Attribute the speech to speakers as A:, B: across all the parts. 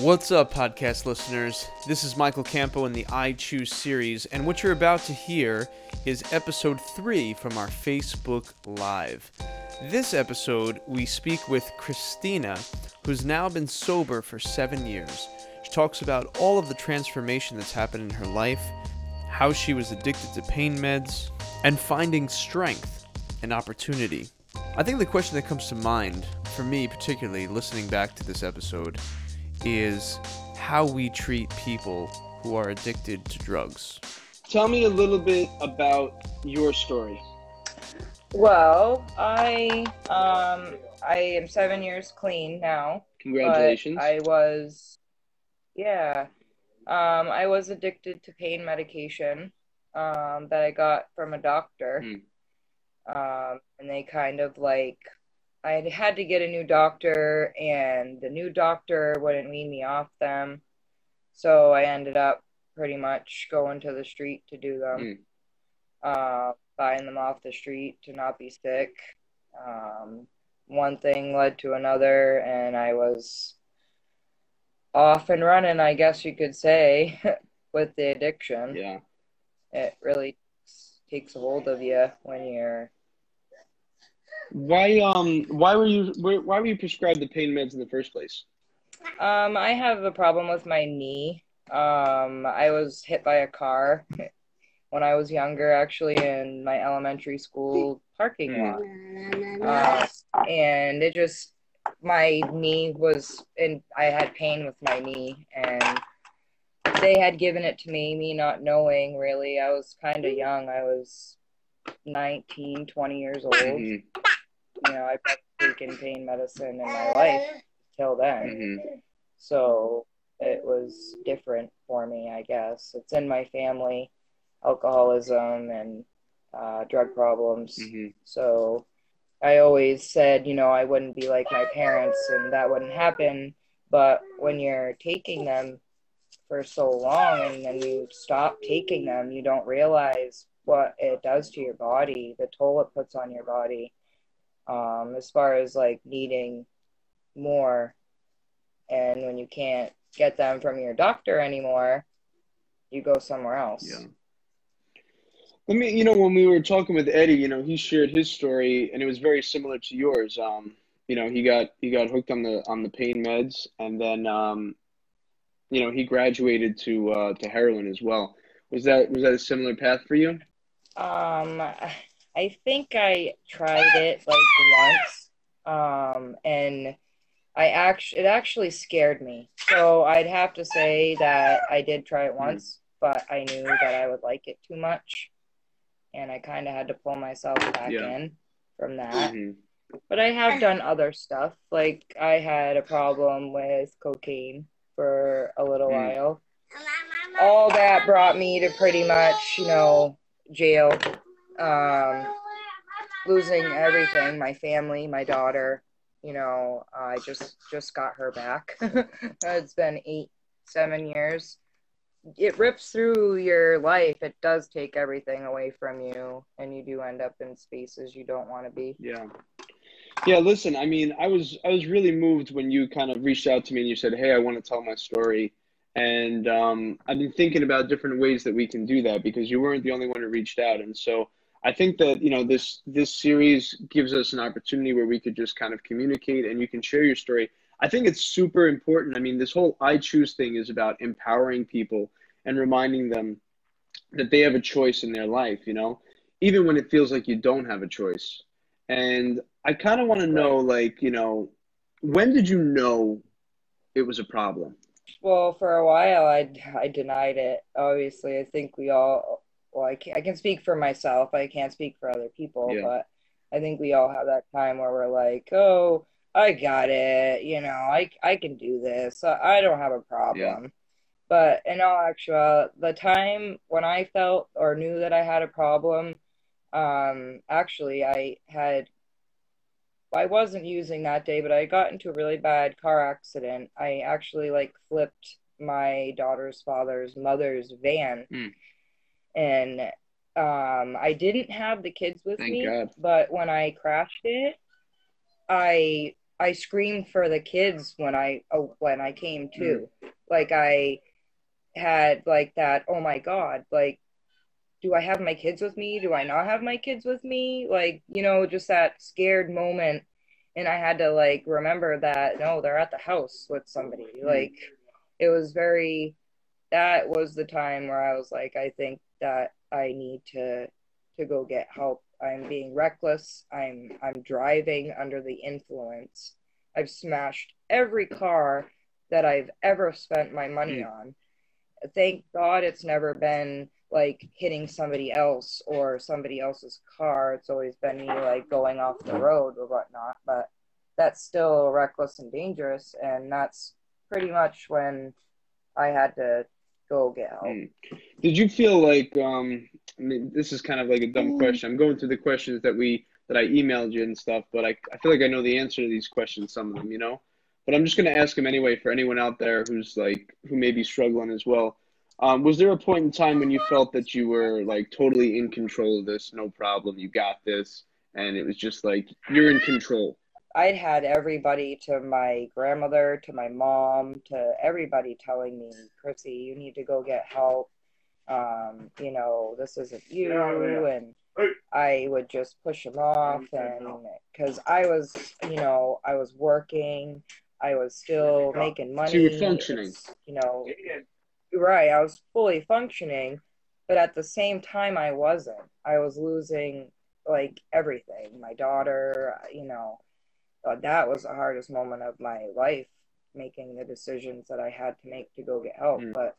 A: What's up, podcast listeners? This is Michael Campo in the I Choose series, and what you're about to hear is episode 3 from our Facebook Live. This episode, we speak with Christina, who's now been sober for seven years. She talks about all of the transformation that's happened in her life, how she was addicted to pain meds, and finding strength and opportunity. I think the question that comes to mind, for me particularly, listening back to this episode, is how we treat people who are addicted to drugs.
B: Tell me a little bit about your story.
C: Well, I um I am seven years clean now.
B: Congratulations.
C: I was, yeah, um, I was addicted to pain medication um, that I got from a doctor.
B: Hmm.
C: Um, and they kind of like, I had had to get a new doctor, and the new doctor wouldn't wean me off them. So I ended up pretty much going to the street to do them, uh, buying them off the street to not be sick. Um, one thing led to another, and I was off and running, I guess you could say, with the addiction.
B: yeah.
C: It really takes a hold of you when you're.
B: Why um why were you why why were you prescribed the pain meds in the first place?
C: Um, I have a problem with my knee. Um, I was hit by a car when I was younger, actually, in my elementary school parking lot. Uh, and it just my knee was and I had pain with my knee and they had given it to me me not knowing really I was kind of young I was 19 20 years old you know I've taken pain medicine in my life till then
B: mhm.
C: so it was different for me I guess it's in my family alcoholism and uh, drug problems
B: Mhm.
C: so I always said, you know, I wouldn't be like my parents and that wouldn't happen. But when you're taking them for so long and then you stop taking them, you don't realize what it does to your body, the toll it puts on your body. Um, as far as like needing more. And when you can't get them from your doctor anymore, you go somewhere else.
B: Yeah. Let me, you know, when we were talking with Eddie, you know, he shared his story and it was very similar to yours. Um, you know, he got he got hooked on the on the pain meds and then um, you know, he graduated to uh to heroin as well. Was that was that a similar path for you?
C: Um, I think I tried it like once, um, and I actually it actually scared me. So I'd have to say that I did try it once, but I knew that I would like it too much, and I kind of had to pull myself back
B: Yeah.
C: in from that.
B: Mhm.
C: But I have done other stuff. Like I had a problem with cocaine for a little
B: Mm.
C: while. All that brought me to pretty much, you know, jail, um, losing everything, my family, my daughter. You know, I just just got her back. it's been eight, seven years. It rips through your life. It does take everything away from you, and you do end up in spaces you don't want to be.
B: Yeah. Yeah, listen, I mean, I was I was really moved when you kind of reached out to me and you said, "Hey, I want to tell my story." And um, I've been thinking about different ways that we can do that because you weren't the only one who reached out. And so I think that, you know, this this series gives us an opportunity where we could just kind of communicate and you can share your story. I think it's super important. I mean, this whole I choose thing is about empowering people and reminding them that they have a choice in their life, you know, even when it feels like you don't have a choice. And I kind of want to know, like, you know, when did you know it was a problem?
C: Well, for a while, I I denied it. Obviously, I think we all. Well, I can I can speak for myself. I can't speak for other people,
B: Yeah.
C: but I think we all have that time where we're like, "Oh, I got it. You know, I I can do this. I, I don't have a problem." But in all actuality, the time when I felt or knew that I had a problem, um, actually, I had I wasn't using that day, but I got into a really bad car accident. I actually like flipped my daughter's father's mother's van.
B: Hmm.
C: And um I didn't have the kids with
B: Thank
C: me,
B: God.
C: but when I crashed it, I I screamed for the kids when I oh, when I came to. Like I had like that, oh my god, like do I have my kids with me? Do I not have my kids with me? Like, you know, just that scared moment and I had to like remember that no, they're at the house with somebody. Like it was very that was the time where I was like I think that I need to to go get help. I'm being reckless. I'm I'm driving under the influence. I've smashed every car that I've ever spent my money
B: Mm.
C: on. Thank God it's never been like hitting somebody else or somebody else's car. It's always been me like going off the road or whatnot. But that's still reckless and dangerous. And that's pretty much when I had to go get help.
B: Mm. Did you feel like um I mean this is kind of like a dumb question. I'm going through the questions that we that I emailed you and stuff, but I I feel like I know the answer to these questions, some of them, you know? But I'm just gonna ask them anyway for anyone out there who's like who may be struggling as well. Um, was there a point in time when you felt that you were like totally in control of this, no problem, you got this, and it was just like you're in control?
C: I'd had everybody to my grandmother, to my mom, to everybody telling me, Chrissy, you need to go get help. Um, you know, this isn't you. And I would just push them off. And because I was, you know, I was working, I was still making money.
B: So you were functioning.
C: You know, right. I was fully functioning, but at the same time, I wasn't. I was losing like everything. My daughter, you know, uh, that was the hardest moment of my life, making the decisions that I had to make to go get help.
B: Mm.
C: But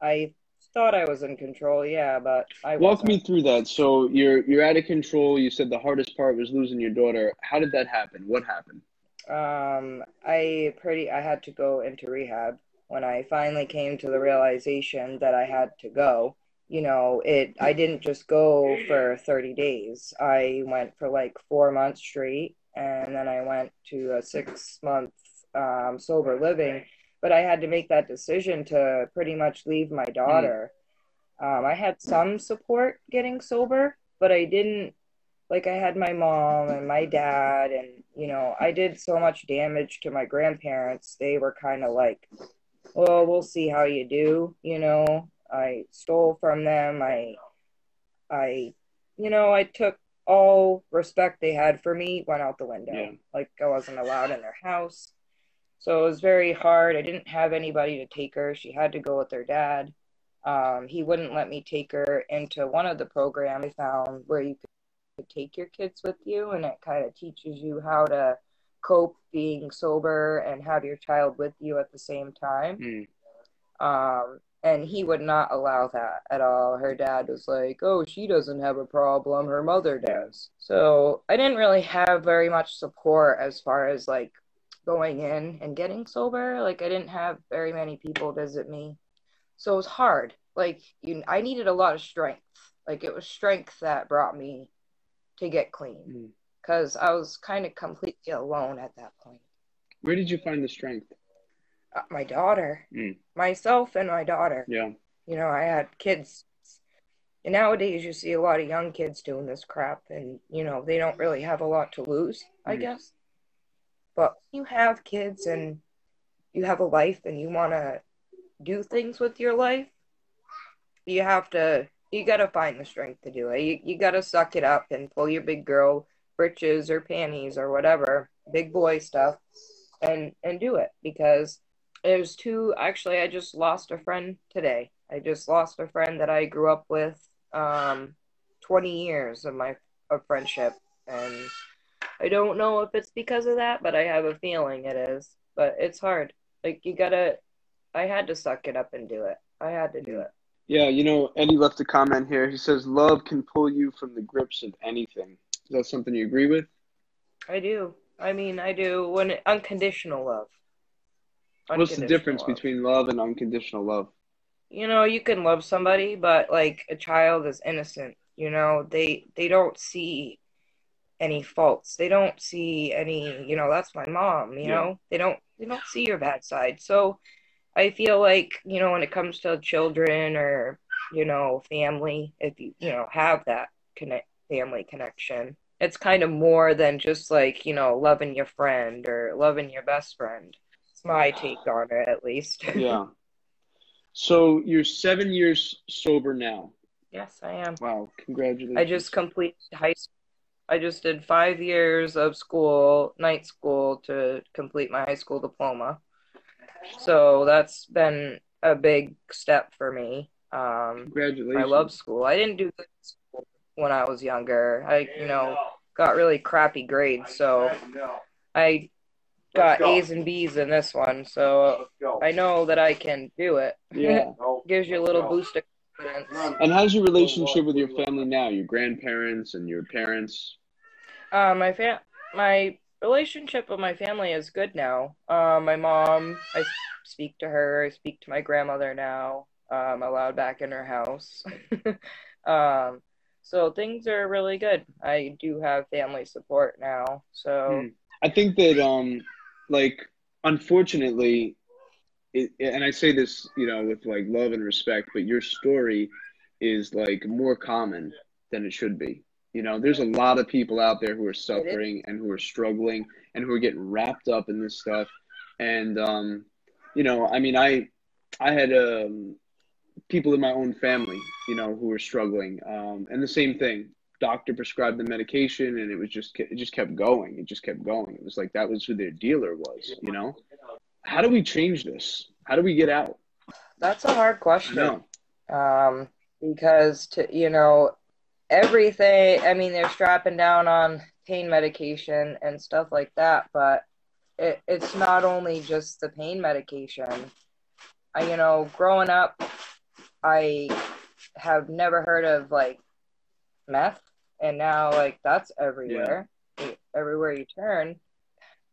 C: I thought I was in control, yeah, but I
B: Walk
C: wasn't.
B: me through that. So you're you're out of control. You said the hardest part was losing your daughter. How did that happen? What happened?
C: Um, I pretty I had to go into rehab when I finally came to the realization that I had to go. You know, it I didn't just go for 30 days. I went for like 4 months straight and then I went to a 6 month um sober living, but I had to make that decision to pretty much leave my daughter. Um, I had some support getting sober, but I didn't like I had my mom and my dad and you know I did so much damage to my grandparents. They were kind of like well we'll see how you do you know? I stole from them. I I you know I took all respect they had for me went out the window.
B: Yeah.
C: like I wasn't allowed in their house. So it was very hard. I didn't have anybody to take her. She had to go with her dad. Um, he wouldn't let me take her into one of the programs I found where you could take your kids with you and it kind of teaches you how to cope being sober and have your child with you at the same time.
B: Mm.
C: um and he would not allow that at all. Her dad was like oh she doesn't have a problem. Her mother does. So i didn't really have very much support as far as like going in and getting sober. Like i didn't have very many people visit me. So it was hard. Like you i needed a lot of strength. Like it was strength that brought me to get clean
B: hmm.
C: because I was kind of completely alone at that point.
B: Where did you find the strength?
C: Uh, my daughter,
B: Mm.
C: myself, and my daughter.
B: Yeah.
C: You know, I had kids. And nowadays, you see a lot of young kids doing this crap, and you know they don't really have a lot to lose, I
B: Mm.
C: guess. But you have kids, and you have a life, and you want to do things with your life. You have to. You gotta find the strength to do it. You, you gotta suck it up and pull your big girl britches or panties or whatever, big boy stuff, and and do it because there's two. Actually, I just lost a friend today. I just lost a friend that I grew up with, um, 20 years of my of friendship, and I don't know if it's because of that, but I have a feeling it is. But it's hard. Like you gotta. I had to suck it up and do it. I had to do it.
B: Yeah, you know, Eddie left a comment here. He says love can pull you from the grips of anything. Is that something you agree with?
C: I do. I mean, I do. When unconditional love.
B: What's the difference
C: love.
B: between love and unconditional love?
C: you know you can love somebody but like a child is innocent you know they they don't see any faults they don't see any you know that's my mom you
B: Yeah.
C: know they don't they don't see your bad side so i feel like you know when it comes to children or you know family if you you know have that connect family connection it's kind of more than just like, you know, loving your friend or loving your best friend. It's my take on it, at least.
B: Yeah. So you're seven years sober now.
C: yes, I am.
B: Wow, congratulations.
C: I just completed high school. I just did five years of school, night school, to complete my high school diploma. So that's been a big step for me. Um,
B: Congratulations.
C: I love school. I didn't do good school when I was younger. I, you know, got really crappy grades, so I got A's and B's in this one. So I know that I can do it.
B: Yeah.
C: Gives you a little boost of confidence.
B: And how's your relationship with your family now? Your grandparents and your parents?
C: Uh, my fam, my relationship with my family is good now. Uh, my mom, I speak to her. I speak to my grandmother now. I'm allowed back in her house. um, so things are really good. I do have family support now. So
B: Hmm. I think that um like unfortunately it, and I say this, you know, with like love and respect, but your story is like more common than it should be. You know, there's a lot of people out there who are suffering and who are struggling and who are getting wrapped up in this stuff. And um, you know, I mean, I I had um people in my own family, you know, who were struggling. Um, and the same thing, doctor prescribed the medication, and it was just it just kept going. It just kept going. It was like that was who their dealer was, you know. How do we change this? How do we get out?
C: that's a hard question.
B: No.
C: um, because to you know everything i mean they're strapping down on pain medication and stuff like that but it, it's not only just the pain medication I, you know growing up i have never heard of like meth and now like that's everywhere everywhere you turn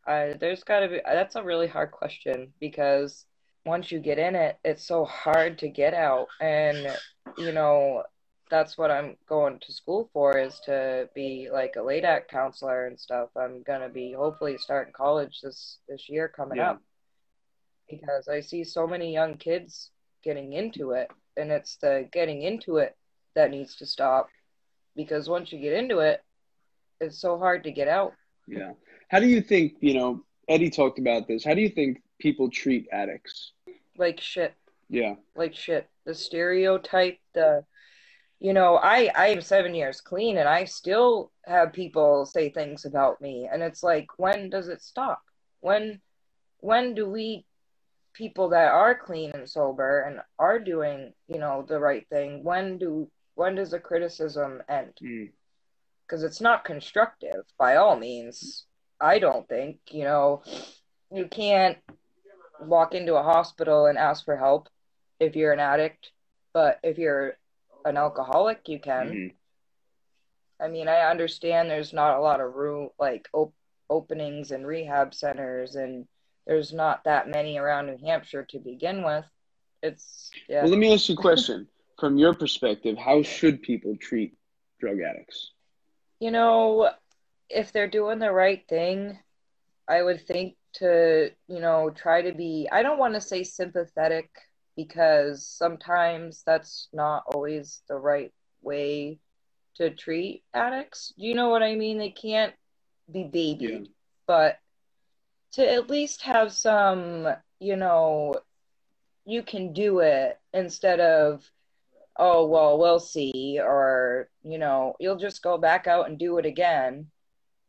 C: uh, there's got to be that's a really hard question because once you get in it, it's so hard to get out. And, you know, that's what I'm going to school for is to be like a LADAC counselor and stuff. I'm going to be hopefully starting college this, this year coming
B: Yeah.
C: up because I see so many young kids getting into it. And it's the getting into it that needs to stop because once you get into it, it's so hard to get out.
B: Yeah. How do you think, you know, Eddie talked about this. How do you think people treat addicts?
C: Like shit.
B: Yeah.
C: like shit the stereotype the you know i i am seven years clean and i still have people say things about me and it's like when does it stop when when do we people that are clean and sober and are doing you know the right thing when do when does the criticism end
B: Mm.
C: because it's not constructive by all means i don't think you know you can't walk into a hospital and ask for help if you're an addict but if you're an alcoholic you can
B: Mhm.
C: i mean i understand there's not a lot of room like op- openings and rehab centers and there's not that many around new hampshire to begin with it's yeah
B: Well, let me ask you a question. From your perspective, how should people treat drug addicts?
C: You know, if they're doing the right thing, I would think to, you know, try to be, I don't want to say sympathetic because sometimes that's not always the right way to treat addicts. Do you know what I mean? They can't be babied,
B: Yeah.
C: but to at least have some, you know, you can do it instead of, oh, well, we'll see, or, you know, you'll just go back out and do it again.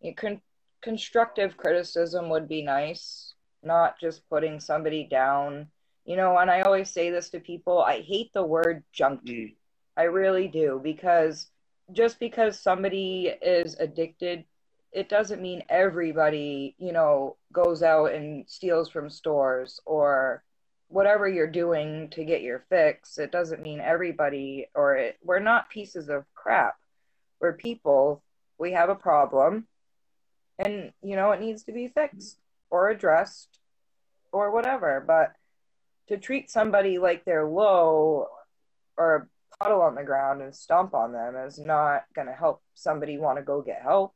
C: You can, constructive criticism would be nice, not just putting somebody down. You know, and I always say this to people I hate the word junkie.
B: Mm.
C: I really do because just because somebody is addicted, it doesn't mean everybody, you know, goes out and steals from stores or whatever you're doing to get your fix. It doesn't mean everybody or it, we're not pieces of crap. We're people. We have a problem and, you know, it needs to be fixed or addressed or whatever. But to treat somebody like they're low or a puddle on the ground and stomp on them is not going to help somebody want to go get help.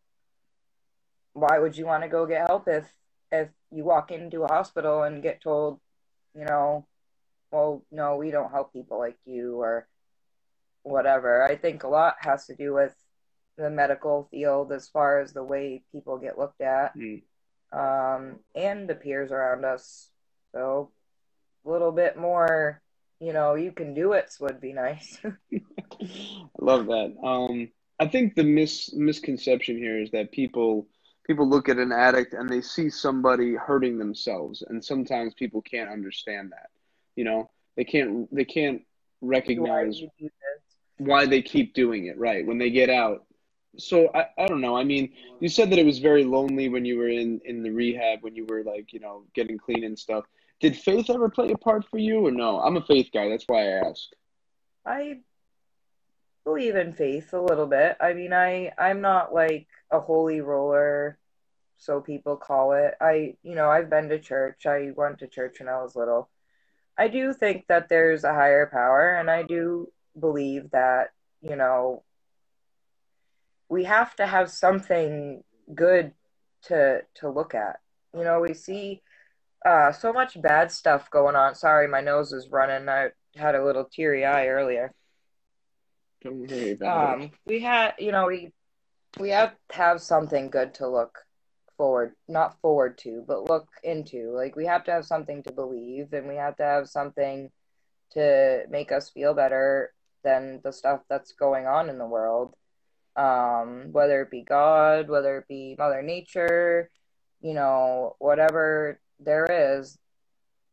C: Why would you want to go get help if if you walk into a hospital and get told, you know, well, no, we don't help people like you or whatever. I think a lot has to do with the medical field as far as the way people get looked at,
B: Mm.
C: um, and the peers around us. So a little bit more, you know, you can do it would be nice.
B: I love that. Um, I think the mis misconception here is that people people look at an addict and they see somebody hurting themselves, and sometimes people can't understand that. You know, they can't they can't recognize
C: this?
B: why they keep doing it, right? When they get out. So I, I don't know. I mean, you said that it was very lonely when you were in in the rehab, when you were like, you know, getting clean and stuff. Did faith ever play a part for you or no? I'm a faith guy, that's why I ask.
C: I believe in faith a little bit. I mean, I I'm not like a holy roller, so people call it. I, you know, I've been to church. I went to church when I was little. I do think that there's a higher power, and I do believe that, you know, we have to have something good to to look at. You know, we see uh so much bad stuff going on. Sorry, my nose is running. I had a little teary eye earlier
B: Don't worry about it.
C: um we had you know we we have to have something good to look forward not forward to but look into like we have to have something to believe and we have to have something to make us feel better than the stuff that's going on in the world um whether it be god whether it be mother nature you know whatever there is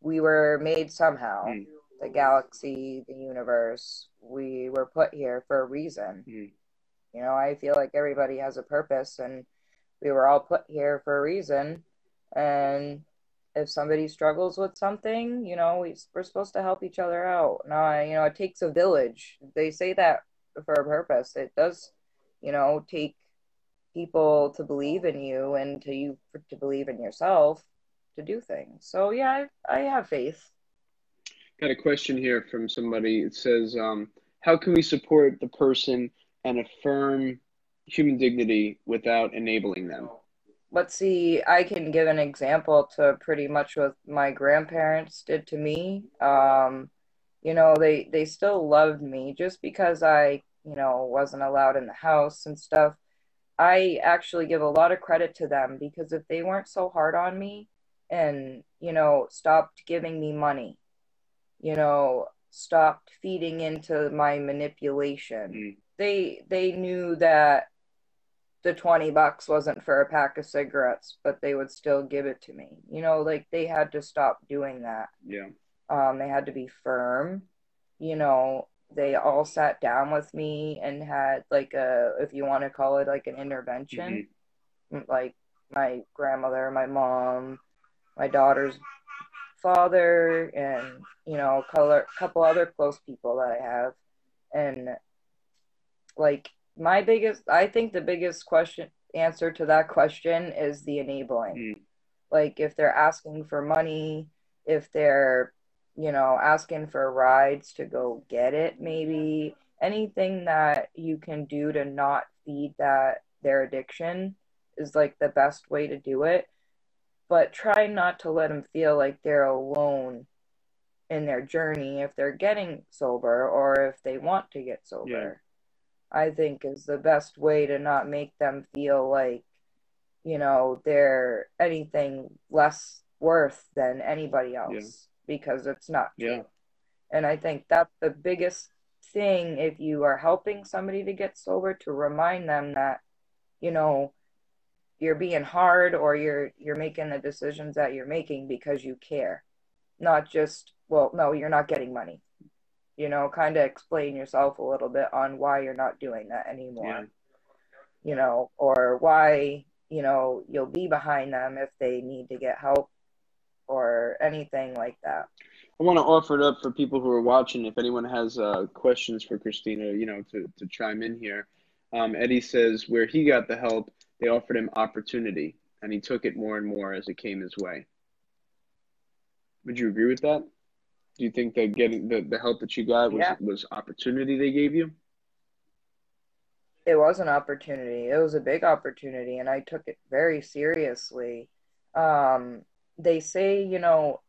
C: we were made somehow
B: Mm.
C: the galaxy the universe we were put here for a reason
B: Mm.
C: you know, I feel like everybody has a purpose and we were all put here for a reason. And if somebody struggles with something, you know, we, we're supposed to help each other out. Now, you know, it takes a village. They say that for a purpose. It does, you know, take people to believe in you and to you to believe in yourself to do things. So yeah, I, I have faith.
B: Got a question here from somebody. It says, um, how can we support the person and affirm human dignity without enabling them?
C: Let's see, I can give an example to pretty much what my grandparents did to me. Um, you know, they they still loved me just because I, you know, wasn't allowed in the house and stuff. I actually give a lot of credit to them because if they weren't so hard on me and, you know, stopped giving me money, you know, stopped feeding into my manipulation,
B: Mm.
C: they they knew that the 20 bucks wasn't for a pack of cigarettes, but they would still give it to me. You know, like they had to stop doing that.
B: Yeah.
C: Um, they had to be firm. You know, they all sat down with me and had like a, if you want to call it like an intervention. Like my grandmother, my mom, my daughter's father, and you know, a color, couple other close people that I have, and like my biggest i think the biggest question answer to that question is the enabling.
B: Mm.
C: like if they're asking for money if they're you know asking for rides to go get it maybe anything that you can do to not feed that their addiction is like the best way to do it. But try not to let them feel like they're alone in their journey if they're getting sober or if they want to get sober I think is the best way to not make them feel like, you know, they're anything less worth than anybody else because it's not true.
B: Yeah.
C: And I think that's the biggest thing if you are helping somebody to get sober to remind them that, you know, you're being hard or you're you're making the decisions that you're making because you care. Not just, well, no, you're not getting money you know, kind of explain yourself a little bit on why you're not doing that anymore,
B: Yeah.
C: you know, or why, you know, you'll be behind them if they need to get help or anything like that.
B: I want to offer it up for people who are watching. If anyone has uh, questions for Christina, you know, to, to chime in here. Um, Eddie says where he got the help, they offered him opportunity, and he took it more and more as it came his way. Would you agree with that? Do you think that getting the, the help that you got was,
C: Yeah.
B: was opportunity they gave you?
C: It was an opportunity. It was a big opportunity, and I took it very seriously. Um, they say, you know,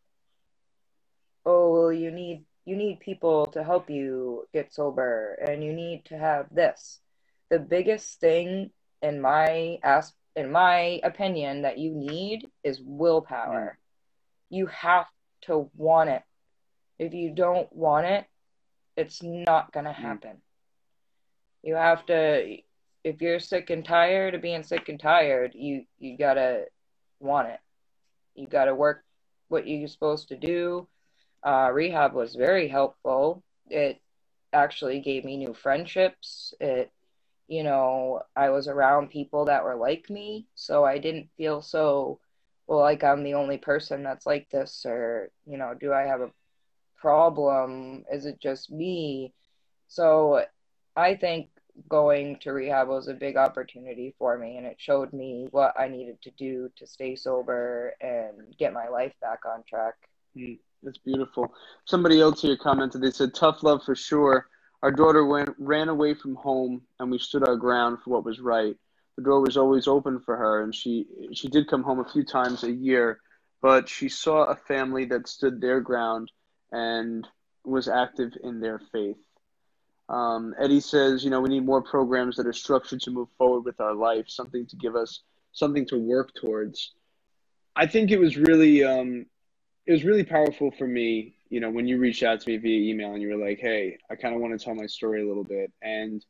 C: oh, well, you need you need people to help you get sober, and you need to have this. the biggest thing in my as in my opinion that you need is willpower. Mm. You have to want it. If you don't want it, it's not going to mm. happen. You have to if you're sick and tired of being sick and tired, you you got to want it. You got to work what you're supposed to do. Uh, rehab was very helpful. It actually gave me new friendships. It, you know, I was around people that were like me, so I didn't feel so, well, like I'm the only person that's like this, or, you know, do I have a problem? Is it just me? So I think going to rehab was a big opportunity for me and it showed me what I needed to do to stay sober and get my life back on track.
B: Mm, that's beautiful. Somebody else here commented, they said, tough love for sure. Our daughter went, ran away from home and we stood our ground for what was right. The door was always open for her and she, she did come home a few times a year, but she saw a family that stood their ground and was active in their faith. Um, Eddie says, you know, we need more programs that are structured to move forward with our life, something to give us something to work towards. I think it was really, um, it was really powerful for me, you know, when you reached out to me via email and you were like, hey, I kind of want to tell my story a little bit. And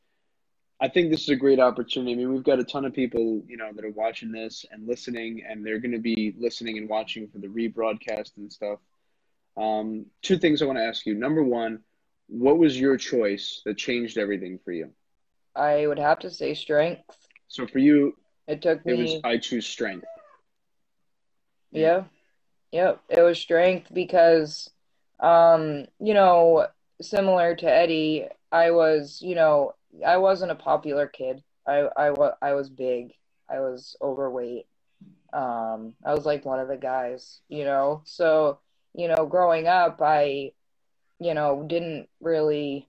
B: I think this is a great opportunity. I mean, we've got a ton of people, you know, that are watching this and listening, and they're going to be listening and watching for the rebroadcast and stuff. Um, two things I want to ask you. Number one, what was your choice that changed everything for you?
C: I would have to say strength.
B: So for you,
C: it took me.
B: It was I choose strength.
C: Yeah, yep. It was strength because, um, you know, similar to Eddie, I was, you know, I wasn't a popular kid. I I was I was big. I was overweight. Um, I was like one of the guys, you know. So, you know, growing up, I you know, didn't really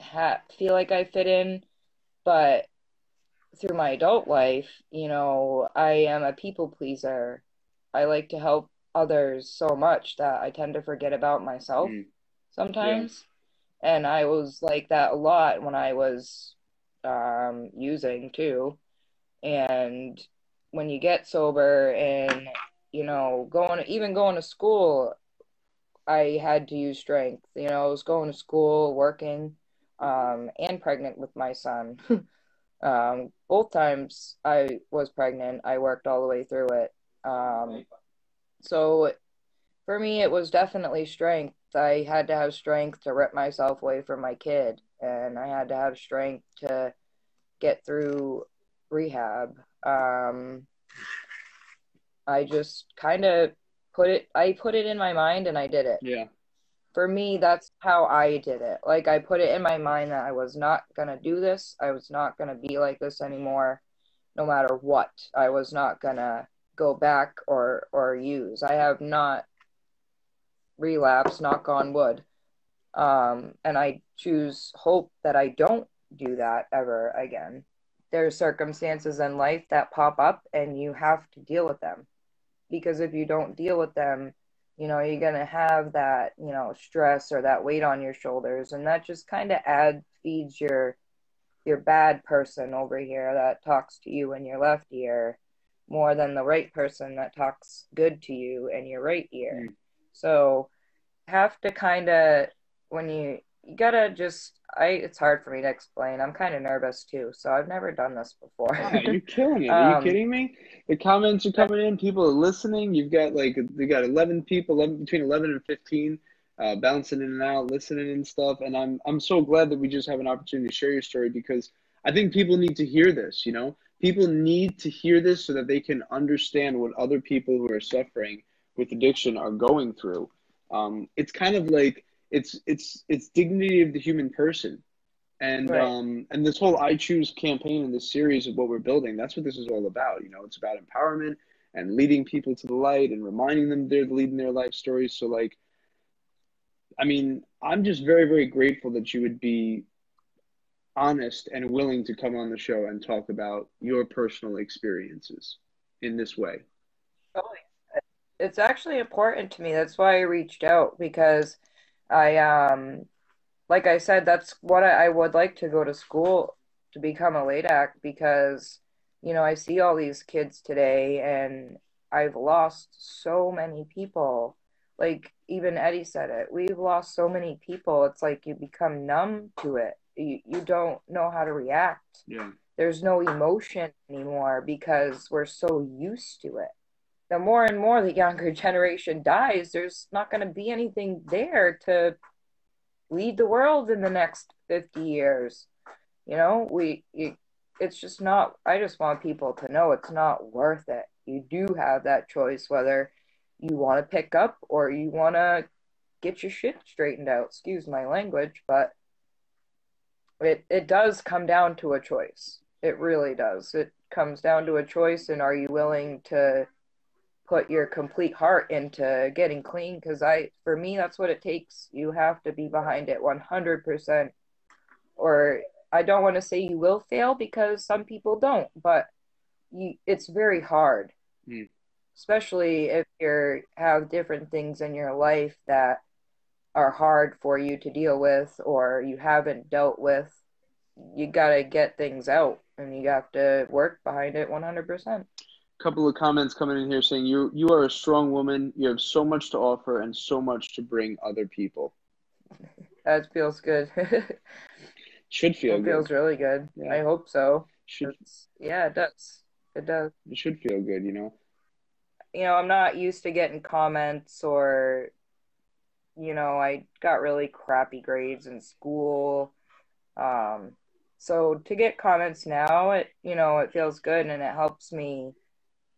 C: ha- feel like I fit in. But through my adult life, you know, I am a people pleaser. I like to help others so much that I tend to forget about myself mm. sometimes. Yeah. And I was like that a lot when I was um, using too. And when you get sober and, you know, going, even going to school, I had to use strength. You know, I was going to school, working, um, and pregnant with my son. um, both times I was pregnant, I worked all the way through it. Um, so for me, it was definitely strength. I had to have strength to rip myself away from my kid, and I had to have strength to get through rehab. Um, I just kind of put it I put it in my mind and I did it.
B: Yeah.
C: For me, that's how I did it. Like I put it in my mind that I was not gonna do this. I was not gonna be like this anymore, no matter what. I was not gonna go back or or use. I have not relapsed, knock on wood. Um, and I choose hope that I don't do that ever again. There are circumstances in life that pop up and you have to deal with them because if you don't deal with them you know you're going to have that you know stress or that weight on your shoulders and that just kind of add feeds your your bad person over here that talks to you in your left ear more than the right person that talks good to you in your right ear mm. so have to kind of when you you gotta just I it's hard for me to explain. I'm kind of nervous too, so I've never done this before.
B: you're killing it. Are um, you kidding me? The comments are coming in. People are listening. You've got like you got 11 people, 11 between 11 and 15, uh, bouncing in and out, listening and stuff. And I'm I'm so glad that we just have an opportunity to share your story because I think people need to hear this. You know, people need to hear this so that they can understand what other people who are suffering with addiction are going through. Um, it's kind of like it's it's it's dignity of the human person. And right. um and this whole i choose campaign and this series of what we're building that's what this is all about. You know it's about empowerment and leading people to the light and reminding them they're leading their life stories. So like i mean i'm just very very grateful that you would be honest and willing to come on the show and talk about your personal experiences in this way.
C: Oh, it's actually important to me. That's why i reached out because I um like I said, that's what I, I would like to go to school to become a LADAC because, you know, I see all these kids today and I've lost so many people. Like even Eddie said it. We've lost so many people. It's like you become numb to it. You you don't know how to react.
B: Yeah.
C: There's no emotion anymore because we're so used to it. The more and more the younger generation dies, there's not going to be anything there to lead the world in the next 50 years. You know, we it's just not I just want people to know it's not worth it. You do have that choice whether you want to pick up or you want to get your shit straightened out. Excuse my language, but it it does come down to a choice. It really does. It comes down to a choice and are you willing to put your complete heart into getting clean because I for me that's what it takes. You have to be behind it 100% or I don't want to say you will fail because some people don't, but you, it's very hard.
B: Mm.
C: Especially if you have different things in your life that are hard for you to deal with or you haven't dealt with. You got to get things out and you have to work behind it 100%
B: couple of comments coming in here saying you you are a strong woman. You have so much to offer and so much to bring other people.
C: That feels good.
B: should feel
C: it
B: good.
C: feels really good.
B: Yeah.
C: I hope so.
B: Should
C: It's, yeah, it does. It does.
B: it should feel good, you know.
C: You know, I'm not used to getting comments or you know, I got really crappy grades in school. Um so to get comments now, it you know, it feels good and it helps me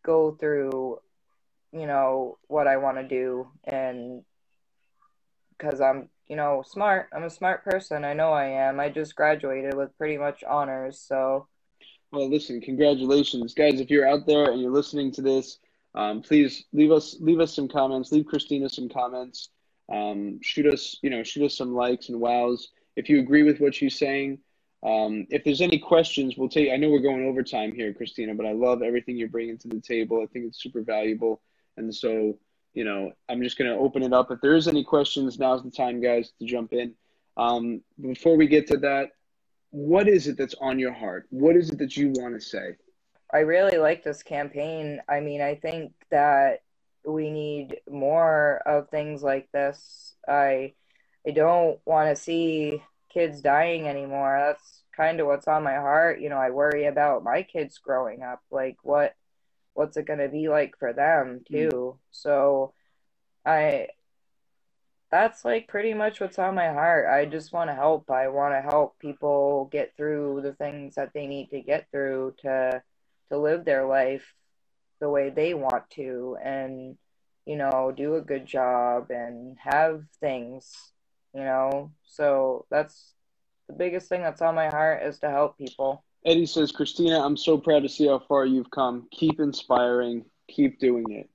C: go through you know what I want to do and because I'm you know smart I'm a smart person I know I am I just graduated with pretty much honors so
B: Well, listen, congratulations, guys! If you're out there and you're listening to this, um, please leave us leave us some comments. Leave Christina some comments. Um, shoot us, you know, shoot us some likes and wows. If you agree with what she's saying, um, if there's any questions, we'll take. I know we're going over time here, Christina, but I love everything you're bringing to the table. I think it's super valuable, and so you know, I'm just going to open it up. If there is any questions, now's the time, guys, to jump in. Um, before we get to that, what is it that's on your heart? What is it that you want to say?
C: I really like this campaign. I mean, I think that we need more of things like this. I I don't want to see kids dying anymore. That's kind of what's on my heart. You know, I worry about my kids growing up. Like what what's it going to be like for them too? Mm. So I that's like pretty much what's on my heart. I just want to help. I want to help people get through the things that they need to get through to to live their life the way they want to and you know, do a good job and have things, you know. So that's the biggest thing that's on my heart is to help people.
B: Eddie says, Christina, I'm so proud to see how far you've come. Keep inspiring. Keep doing it.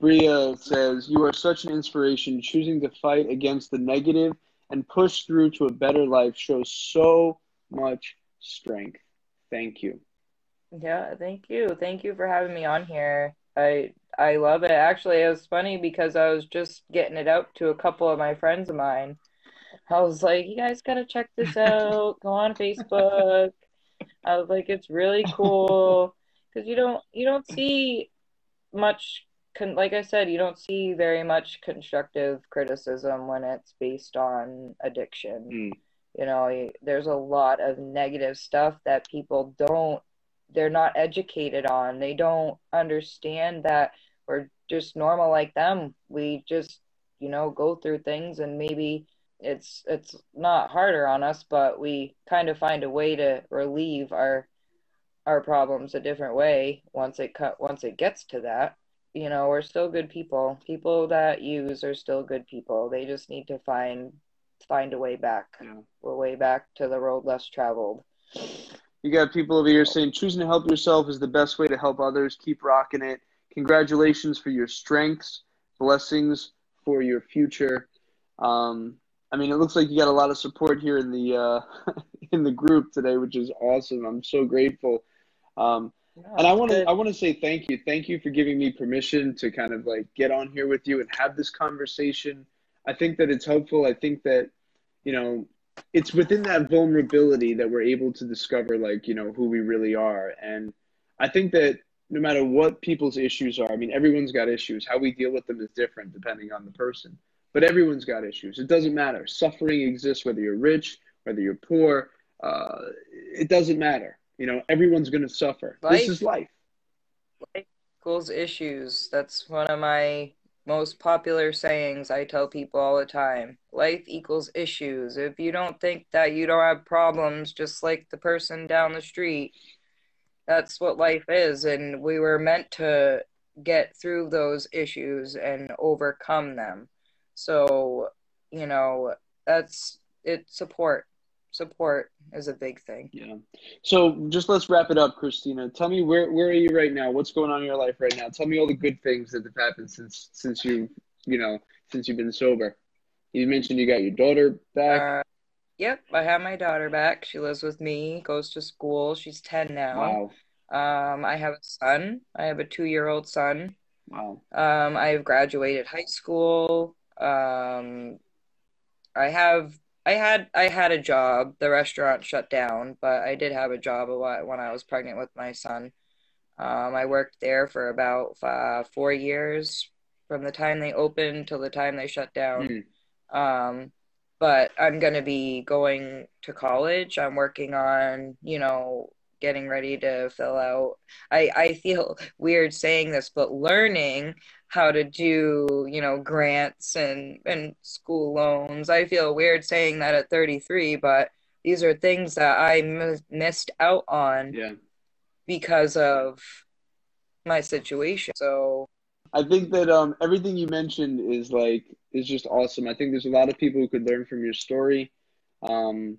B: Bria says, You are such an inspiration. Choosing to fight against the negative and push through to a better life shows so much strength. Thank you.
C: Yeah, thank you. Thank you for having me on here. I I love it. Actually, it was funny because I was just getting it out to a couple of my friends of mine. I was like, "You guys gotta check this out. Go on Facebook." I was like, "It's really cool," because you don't you don't see much. Con- like I said, you don't see very much constructive criticism when it's based on addiction.
B: Mm.
C: You know, there's a lot of negative stuff that people don't they're not educated on. They don't understand that we're just normal like them. We just, you know, go through things and maybe it's it's not harder on us, but we kind of find a way to relieve our our problems a different way once it cut once it gets to that. You know, we're still good people. People that use are still good people. They just need to find find a way back.
B: Yeah.
C: We're way back to the road less traveled.
B: You got people over here saying choosing to help yourself is the best way to help others. Keep rocking it. Congratulations for your strengths, blessings for your future. Um, I mean, it looks like you got a lot of support here in the uh, in the group today, which is awesome. I'm so grateful. Um, and I want to I want to say thank you. Thank you for giving me permission to kind of like get on here with you and have this conversation. I think that it's helpful. I think that you know it's within that vulnerability that we're able to discover like you know who we really are. And i think that no matter what people's issues are i mean everyone's got issues. How we deal with them is different depending on the person. But everyone's got issues. It doesn't matter. Suffering exists whether you're rich whether you're poor uh, it doesn't matter. You know everyone's going to suffer. Life, this is life.
C: Life equals issues. That's one of my most popular sayings I tell people all the time. Life equals issues. If you don't think that you don't have problems, just like the person down the street, that's what life is. And we were meant to get through those issues and overcome them. So, you know, that's it support support is a big thing.
B: Yeah. So just let's wrap it up, Christina. Tell me where where are you right now? What's going on in your life right now? Tell me all the good things that have happened since since you you know since you've been sober. You mentioned you got your daughter back. Uh,
C: yep, I have my daughter back. She lives with me, goes to school. She's ten now. Wow. Um, I have a son. I have a two-year-old son.
B: Wow.
C: Um, I've graduated high school. Um, I have I had I had a job. The restaurant shut down, but I did have a job a lot when I was pregnant with my son. Um, I worked there for about uh, four years, from the time they opened till the time they shut down. Mm. Um, but I'm gonna be going to college. I'm working on, you know, getting ready to fill out. I I feel weird saying this, but learning how to do you know grants and and school loans i feel weird saying that at 33 but these are things that I m- missed out on
B: yeah.
C: because of my situation so
B: i think that um everything you mentioned is like is just awesome i think there's a lot of people who could learn from your story um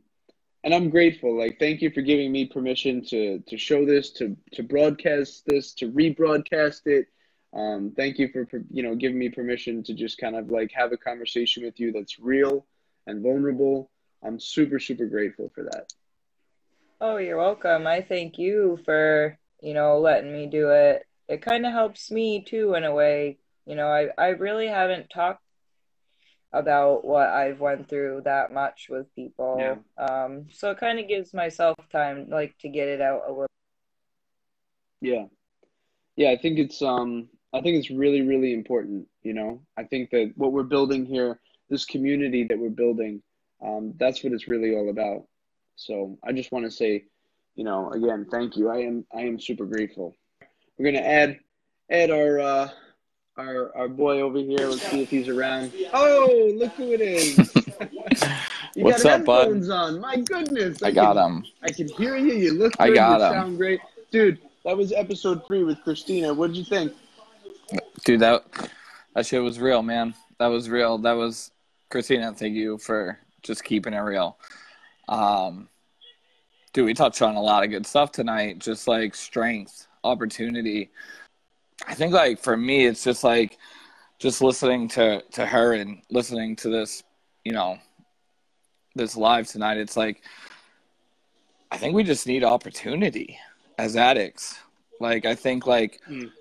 B: and i'm grateful like thank you for giving me permission to to show this to to broadcast this to rebroadcast it um, thank you for you know giving me permission to just kind of like have a conversation with you that's real and vulnerable. I'm super super grateful for that.
C: Oh, you're welcome. I thank you for you know letting me do it. It kind of helps me too in a way. You know, I I really haven't talked about what I've went through that much with people. Yeah. Um, so it kind of gives myself time like to get it out a little.
B: Yeah. Yeah, I think it's um I think it's really, really important. You know, I think that what we're building here, this community that we're building, um, that's what it's really all about. So I just want to say, you know, again, thank you. I am, I am super grateful. We're gonna add, add our, uh, our, our boy over here. Let's see if he's around. Oh, look who it is.
D: you What's got up, headphones
B: bud? on. My goodness.
D: I, I got him.
B: I can hear you. You look good. I got you sound great. Dude, that was episode three with Christina. What did you think?
D: Dude, that that shit was real, man. That was real. That was Christina. Thank you for just keeping it real. Um, dude, we touched on a lot of good stuff tonight. Just like strength, opportunity. I think like for me, it's just like just listening to to her and listening to this, you know, this live tonight. It's like I think we just need opportunity as addicts. Like I think like. Mm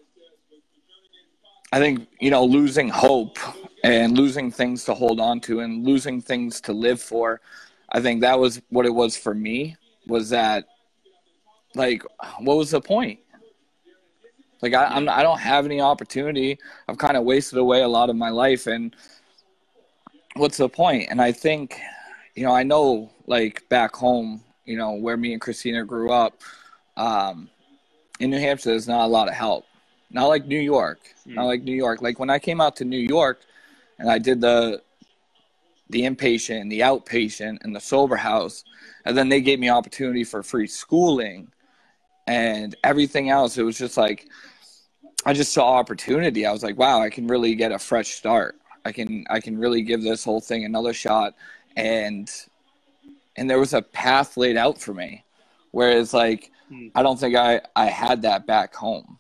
D: I think you know losing hope and losing things to hold on to and losing things to live for. I think that was what it was for me. Was that like what was the point? Like I, I'm I don't have any opportunity. I've kind of wasted away a lot of my life, and what's the point? And I think, you know, I know like back home, you know, where me and Christina grew up, um, in New Hampshire, there's not a lot of help not like New York, mm. not like New York. Like when I came out to New York, and I did the the inpatient, the outpatient, and the sober house, and then they gave me opportunity for free schooling, and everything else. It was just like I just saw opportunity. I was like, wow, I can really get a fresh start. I can I can really give this whole thing another shot, and and there was a path laid out for me. Whereas like mm. I don't think I I had that back home.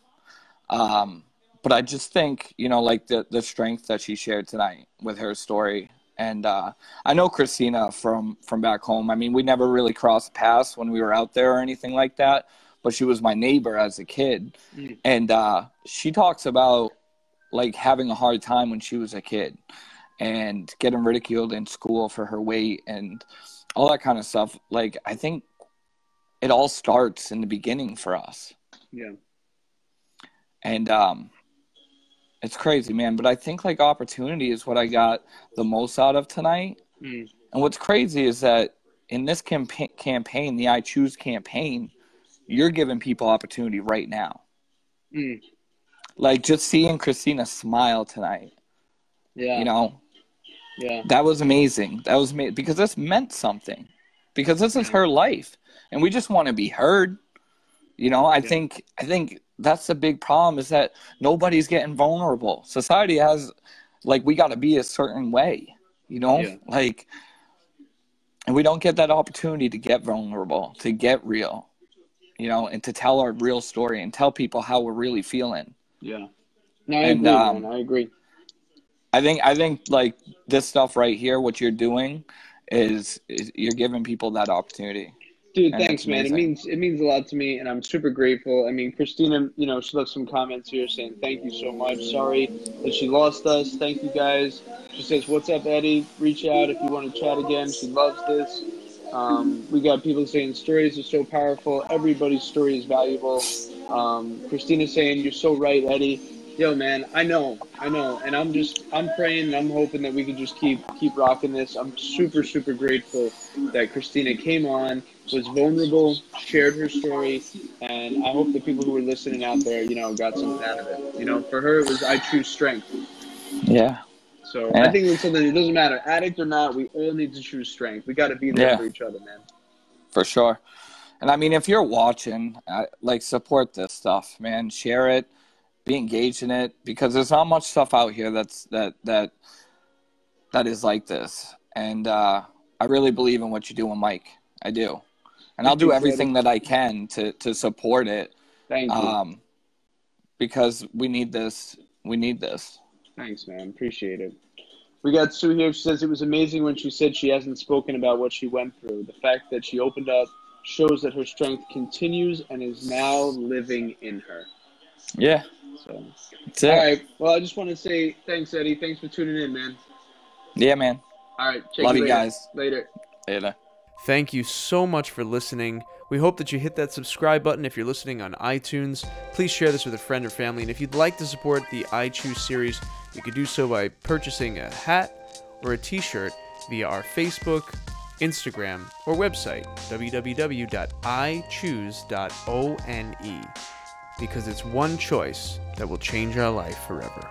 D: Um, but I just think, you know, like the, the strength that she shared tonight with her story. And uh, I know Christina from, from back home. I mean, we never really crossed paths when we were out there or anything like that, but she was my neighbor as a kid. Mm. And uh, she talks about like having a hard time when she was a kid and getting ridiculed in school for her weight and all that kind of stuff. Like I think it all starts in the beginning for us.
B: Yeah.
D: And um it's crazy, man. But I think like opportunity is what I got the most out of tonight.
B: Mm.
D: And what's crazy is that in this campaign, campaign, the I Choose campaign, you're giving people opportunity right now.
B: Mm.
D: Like just seeing Christina smile tonight,
B: Yeah.
D: you know,
B: Yeah.
D: that was amazing. That was amazing because this meant something. Because this is her life, and we just want to be heard. You know, I
B: Yeah.
D: think I think that's the big problem is that nobody's getting vulnerable. Society has like we got to be a certain way. You know,
B: Yeah.
D: like, and we don't get that opportunity to get vulnerable, to get real. You know, and to tell our real story and tell people how we're really feeling.
B: Yeah. No, I
D: And,
B: agree,
D: um.
B: I agree.
D: I think I think like this stuff right here, what you're doing is, is you're giving people that opportunity.
B: Dude,
D: And
B: thanks, man. It means it means a lot to me, and I'm super grateful. I mean, Christina, you know, she left some comments here saying thank you so much. Sorry that she lost us. Thank you guys. She says, "What's up, Eddie? Reach out if you want to chat again." She loves this. Um, we got people saying stories are so powerful. Everybody's story is valuable. Um, Christina saying, "You're so right, Eddie." Yo, man, I know, I know, and I'm just, I'm praying and I'm hoping that we can just keep, keep rocking this. I'm super, super grateful that Christina came on, was vulnerable, shared her story, and I hope the people who were listening out there, you know, got something out of it. You know, for her, it was I choose strength.
D: Yeah.
B: So
D: Yeah.
B: I think it's something. It doesn't matter, addict or not. We all need to choose strength. We got to be there
D: Yeah.
B: for each other, man.
D: for sure. And I mean, if you're watching, like support this stuff, man. Share it, be engaged in it, because there's not much stuff out here that's that that that is like this. And uh, I really believe in what you do, doing, Mike. I do, and I'll do everything that I can to to support it,
B: Thank you.
D: um, because we need this. We need this.
B: Thanks, man. Appreciate it. We got Sue here. She says it was amazing when she said she hasn't spoken about what she went through. The fact that she opened up shows that her strength continues and is now living in her.
D: Yeah,
B: So,
D: that's it.
B: all right. Well, I just want to say thanks, Eddie. Thanks for tuning in, man.
D: Yeah, man.
B: All right. Check
D: Love
B: you
D: you guys.
B: Later.
D: Later.
A: Thank you so much for listening. We hope that you hit that subscribe button if you're listening on iTunes. Please share this with a friend or family. And if you'd like to support the I Choose series, you could do so by purchasing a hat or a t shirt via our Facebook, Instagram, or website, www.ichoose.one. Because it's one choice that will change our life forever.